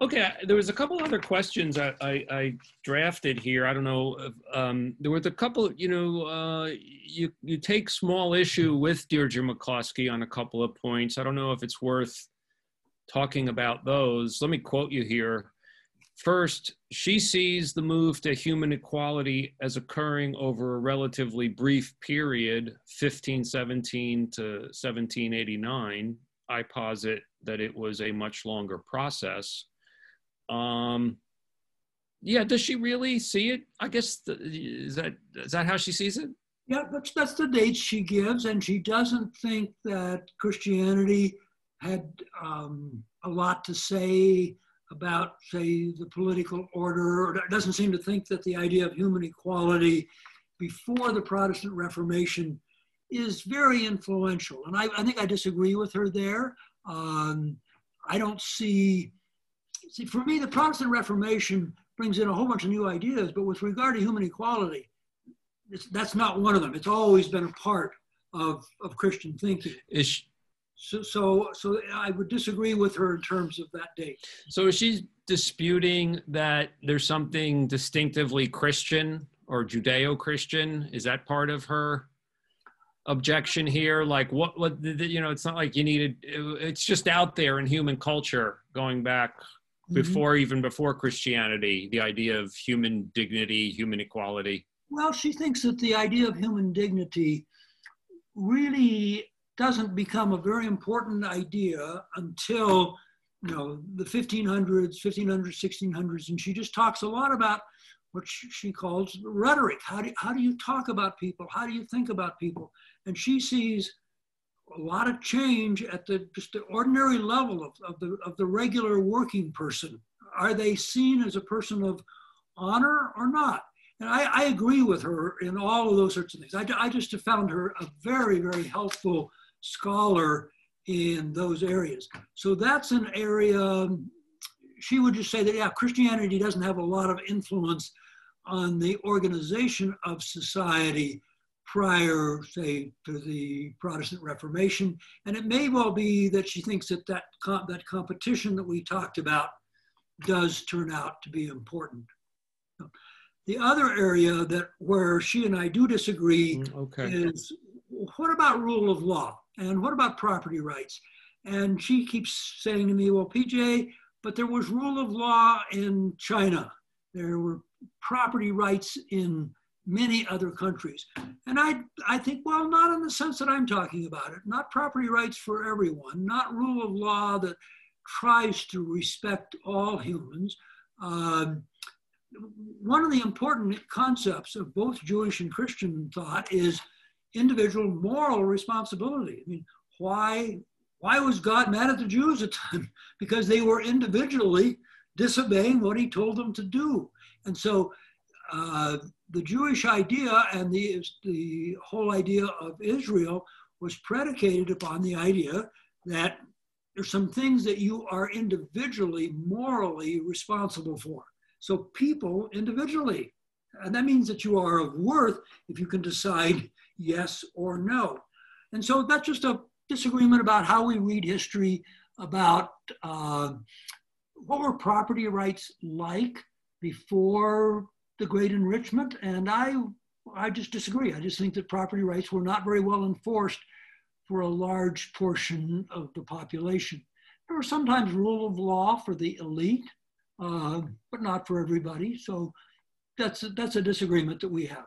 okay, there was a couple other questions I, I, I drafted here. I don't know. Um, there was a couple. You know, uh, you you take small issue with Deirdre McCloskey on a couple of points. I don't know if it's worth talking about those. Let me quote you here. First, she sees the move to human equality as occurring over a relatively brief period, 1517 to 1789. I posit that it was a much longer process. Um, yeah, does she really see it? I guess the, is that is that how she sees it? yeah, that's that's the date she gives, and she doesn't think that Christianity had um, a lot to say about, say, the political order, or doesn't seem to think that the idea of human equality before the Protestant Reformation is very influential. And I, I think I disagree with her there. Um, I don't see, see, for me, the Protestant Reformation brings in a whole bunch of new ideas, but with regard to human equality, that's not one of them. It's always been a part of, of Christian thinking. Is she, So, so, so I would disagree with her in terms of that date. so is she disputing that there's something distinctively Christian or Judeo-Christian? Is that part of her objection here? Like what, what, you know, it's not like you needed, it's just out there in human culture going back mm-hmm. before, even before Christianity, the idea of human dignity, human equality. Well, she thinks that the idea of human dignity really doesn't become a very important idea until you know the 1500s 1500s 1600s and she just talks a lot about what she calls rhetoric. How do, how do you talk about people? How do you think about people? And she sees a lot of change at the just the ordinary level of, of the of the regular working person. Are they seen as a person of honor or not? And I, I, agree with her in all of those sorts of things. I, I just have found her a very, very helpful scholar in those areas. So that's an area, she would just say that, yeah, Christianity doesn't have a lot of influence on the organization of society prior, say, to the Protestant Reformation. And it may well be that she thinks that that, that competition that we talked about does turn out to be important. The other area that where she and I do disagree mm, okay. is what about rule of law and what about property rights? And she keeps saying to me, well, PJ, but there was rule of law in China. There were property rights in many other countries. And I, I think, well, not in the sense that I'm talking about it, not property rights for everyone, not rule of law that tries to respect all humans. Um, one of the important concepts of both Jewish and Christian thought is individual moral responsibility. I mean, why, why was God mad at the Jews at the time? Because they were individually disobeying what he told them to do. And so uh, the Jewish idea and the, the whole idea of Israel was predicated upon the idea that there's some things that you are individually morally responsible for. So people individually, and that means that you are of worth if you can decide yes or no. And so that's just a disagreement about how we read history, about uh, what were property rights like before the Great Enrichment. And I, I just disagree. I just think that property rights were not very well enforced for a large portion of the population. There was sometimes rule of law for the elite, uh, but not for everybody. So that's a, that's a disagreement that we have.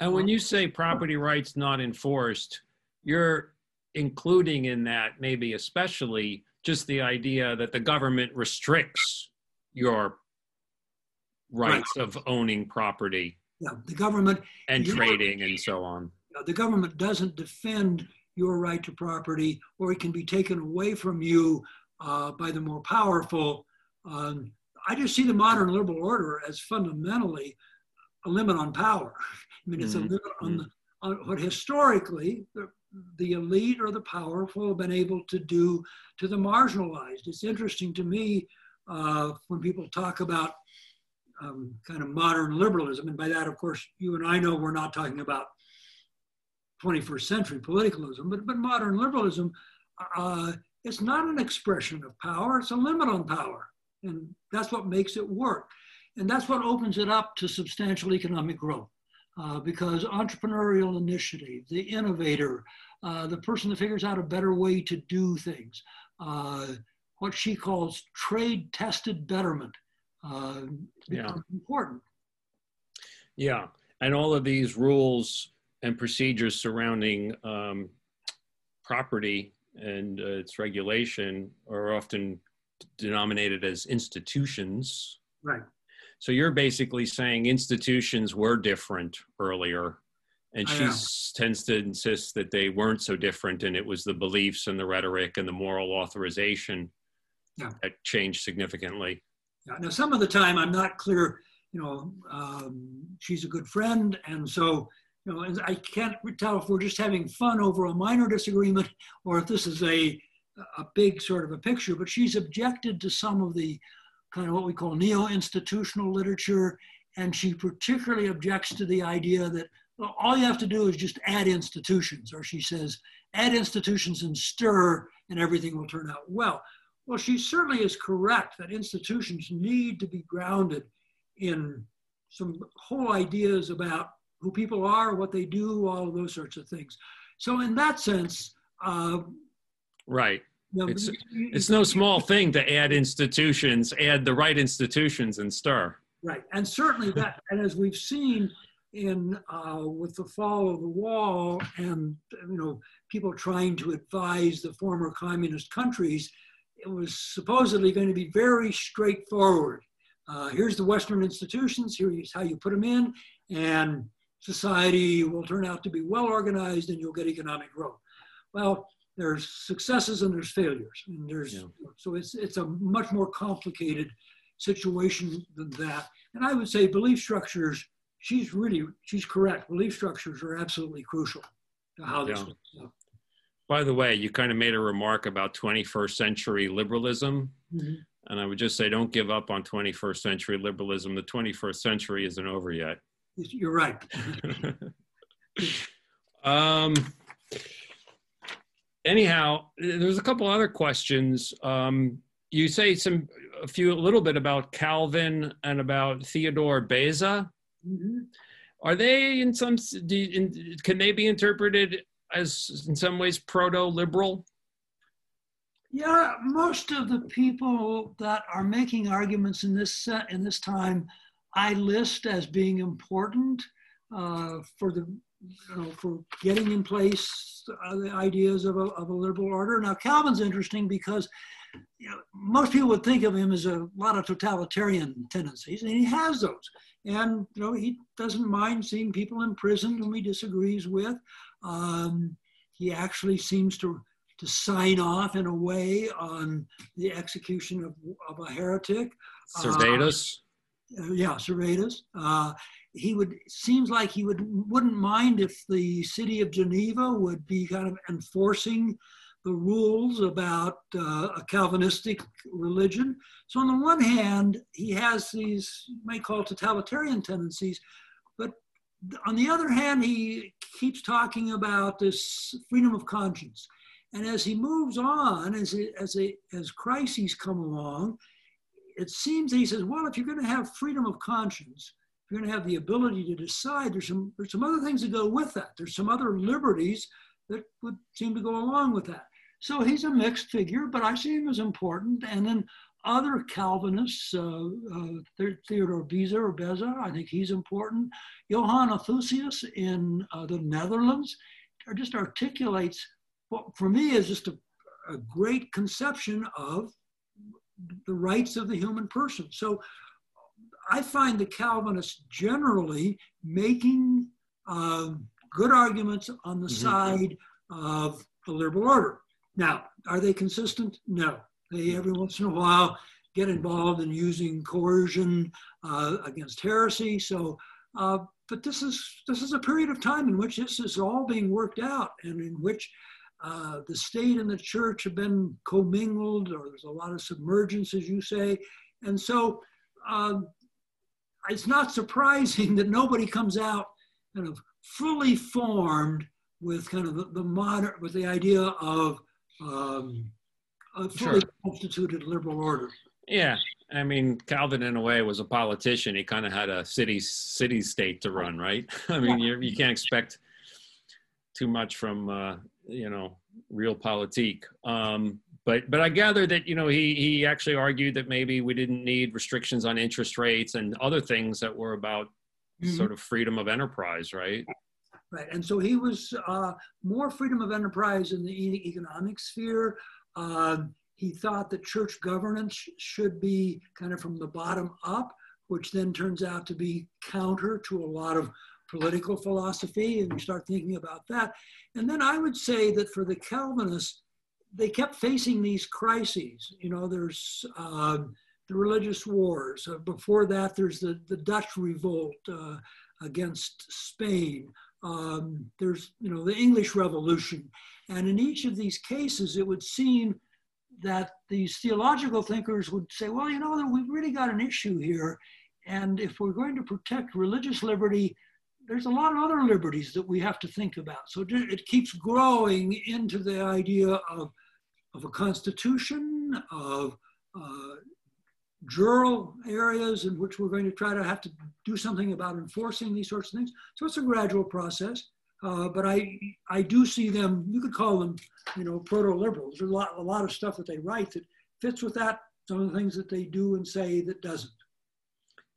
And when you say property rights not enforced, you're including in that maybe especially just the idea that the government restricts your rights right. of owning property. Yeah, the government and trading and so on. The government doesn't defend your right to property, or it can be taken away from you uh, by the more powerful. Um, I just see the modern liberal order as fundamentally a limit on power. I mean, it's mm-hmm. a limit on, the, on what historically the, the elite or the powerful have been able to do to the marginalized. It's interesting to me uh, when people talk about um, kind of modern liberalism, and by that, of course, you and I know we're not talking about 21st century politicalism, but, but modern liberalism, uh, it's not an expression of power, it's a limit on power. And that's what makes it work. And that's what opens it up to substantial economic growth. Uh, because entrepreneurial initiative, the innovator, uh, the person that figures out a better way to do things, uh, what she calls trade tested betterment, uh, yeah. important. Yeah, and all of these rules and procedures surrounding um, property and uh, its regulation are often denominated as institutions. Right. So you're basically saying institutions were different earlier, and she tends to insist that they weren't so different, and it was the beliefs and the rhetoric and the moral authorization yeah. that changed significantly. Yeah. Now, some of the time, I'm not clear. You know, um, she's a good friend, and so you know, I can't tell if we're just having fun over a minor disagreement or if this is a a big sort of a picture. But she's objected to some of the kind of what we call neo-institutional literature, and she particularly objects to the idea that well, all you have to do is just add institutions, or she says, add institutions and stir, and everything will turn out well. Well, she certainly is correct that institutions need to be grounded in some whole ideas about who people are, what they do, all of those sorts of things. So, in that sense, uh, right. No, it's it's no small thing to add institutions, add the right institutions, and stir. Right, and certainly that, and as we've seen in uh, with the fall of the wall, and you know people trying to advise the former communist countries, it was supposedly going to be very straightforward. Uh, here's the Western institutions. Here's how you put them in, and society will turn out to be well organized, and you'll get economic growth. Well, there's successes and there's failures. And there's yeah. so it's it's a much more complicated situation than that. And i would say belief structures she's really she's correct. Belief structures are absolutely crucial to how this yeah. by the way you kind of made a remark about 21st century liberalism. Mm-hmm. and i would just say don't give up on 21st century liberalism. The 21st century isn't over yet. You're right. Um anyhow, there's a couple other questions. Um, you say some a few a little bit about Calvin and about Theodore Beza. Mm-hmm. Are they in some? In, can they be interpreted as in some ways proto-liberal? Yeah, most of the people that are making arguments in this set in this time, I list as being important uh, for the you know, for getting in place uh, the ideas of a, of a liberal order. Now, Calvin's interesting because you know, most people would think of him as a lot of totalitarian tendencies, and he has those. And you know, he doesn't mind seeing people imprisoned whom he disagrees with. Um, he actually seems to to sign off in a way on the execution of, of a heretic. Servetus. Uh, yeah, Servetus. Uh, he would seems like he would wouldn't mind if the city of Geneva would be kind of enforcing the rules about uh, a Calvinistic religion. So on the one hand, he has these you may call totalitarian tendencies, but on the other hand, he keeps talking about this freedom of conscience. And as he moves on, as it, as a, as crises come along, it seems he says, well, if you're going to have freedom of conscience, you're going to have the ability to decide. There's some there's some other things that go with that. There's some other liberties that would seem to go along with that. So he's a mixed figure, but I see him as important. And then other Calvinists, uh, uh, Theodore Beza or Beza, I think he's important. Johann Althusius in uh, the Netherlands just articulates what for me is just a, a great conception of the rights of the human person. So I find the Calvinists generally making uh, good arguments on the mm-hmm. side of the liberal order. Now, are they consistent? No. They every once in a while get involved in using coercion uh, against heresy. So, uh, but this is this is a period of time in which this is all being worked out, and in which uh, the state and the church have been commingled, or there's a lot of submergence, as you say, and so um, it's not surprising that nobody comes out kind of fully formed with kind of the, the modern, with the idea of um, a fully sure. constituted liberal order. Yeah, I mean, Calvin, in a way, was a politician. He kind of had a city city state to run, right? I mean, you you can't expect too much from uh, you know realpolitik. Um, but but I gather that you know he he actually argued that maybe we didn't need restrictions on interest rates and other things that were about mm-hmm. sort of freedom of enterprise, right? Right, and so he was uh, more freedom of enterprise in the economic sphere. Uh, he thought that church governance should be kind of from the bottom up, which then turns out to be counter to a lot of political philosophy, and you start thinking about that. And then I would say that for the Calvinists, they kept facing these crises. You know, there's uh, the religious wars. Uh, before that, there's the, the Dutch revolt uh, against Spain. Um, there's, you know, the English Revolution. And in each of these cases, it would seem that these theological thinkers would say, well, you know, we've really got an issue here. And if we're going to protect religious liberty, there's a lot of other liberties that we have to think about. So it keeps growing into the idea of, of a constitution, of uh, jural areas in which we're going to try to have to do something about enforcing these sorts of things. So it's a gradual process. Uh, but I, I do see them, you could call them, you know, proto-liberals. There's a lot, a lot of stuff that they write that fits with that. Some of the things that they do and say that doesn't.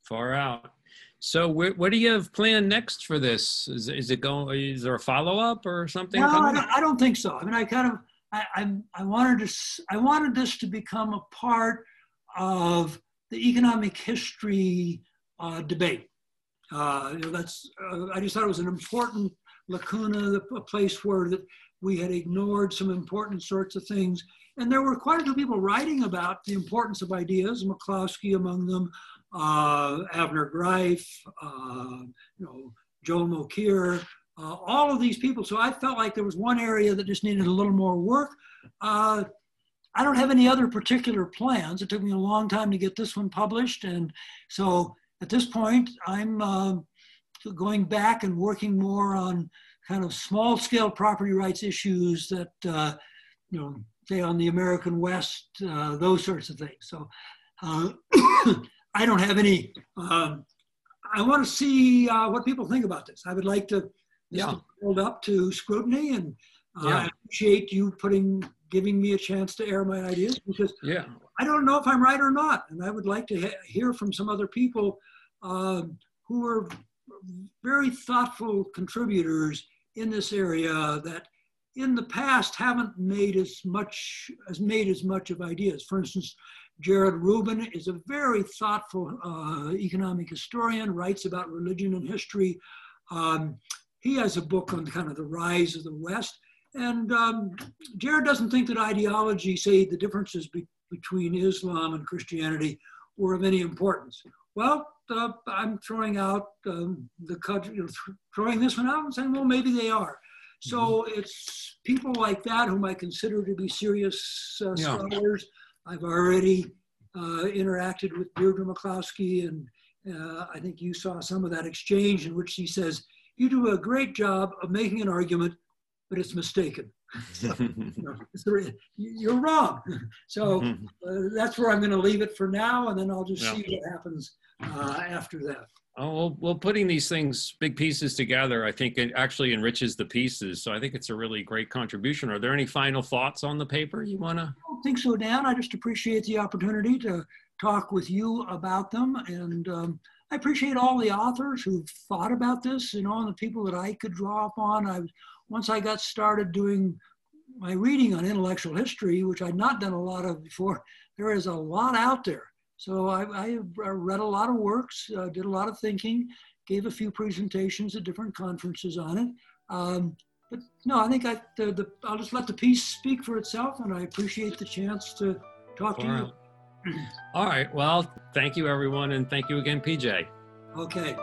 Far out. So what do you have planned next for this? Is, is it going, is there a follow-up or something? No, I don't, I don't, think so. I mean, I kind of, I, I, I, wanted to, I wanted this to become a part of the economic history uh, debate. Uh, you know, that's, uh, I just thought it was an important lacuna, a place where that we had ignored some important sorts of things. And there were quite a few people writing about the importance of ideas, McCloskey among them, uh, Avner Greif, uh, you know, Joel Mokyr, uh, all of these people. So I felt like there was one area that just needed a little more work. Uh, I don't have any other particular plans. It took me a long time to get this one published. And so at this point, I'm uh, going back and working more on kind of small scale property rights issues that, uh, you know, say on the American West, uh, those sorts of things. So uh, I don't have any, um, I want to see what people think about this. I would like to, yeah. hold up to scrutiny and uh, yeah. I appreciate you putting, giving me a chance to air my ideas because yeah. I don't know if I'm right or not. And I would like to he- hear from some other people um, who are very thoughtful contributors in this area that in the past haven't made as much as made as much of ideas. For instance, Jared Rubin is a very thoughtful uh, economic historian, writes about religion and history. Um, he has a book on kind of the rise of the West. And um, Jared doesn't think that ideology, say the differences be between Islam and Christianity, were of any importance. Well, uh, I'm throwing out um, the you know, th throwing this one out and saying, well, maybe they are. So mm -hmm. it's people like that whom I consider to be serious uh, yeah. scholars. I've already uh, interacted with Deirdre McCloskey, and uh, I think you saw some of that exchange in which she says, "You do a great job of making an argument, but it's mistaken." so, you are wrong. So uh, that's where I'm going to leave it for now, and then I'll just yeah. see what happens uh, after that. Oh, well, well, putting these things, big pieces together, I think it actually enriches the pieces. So I think it's a really great contribution. Are there any final thoughts on the paper you want to? I don't think so, Dan. I just appreciate the opportunity to talk with you about them. And um, I appreciate all the authors who've thought about this, you know, and the people that I could draw upon. I Once I got started doing my reading on intellectual history, which I'd not done a lot of before, there is a lot out there. So I, I read a lot of works, uh, did a lot of thinking, gave a few presentations at different conferences on it. Um, but no, I think I, the, the, I'll just let the piece speak for itself, and I appreciate the chance to talk to you. All right. Well, thank you, everyone, and thank you again, PJ. Okay.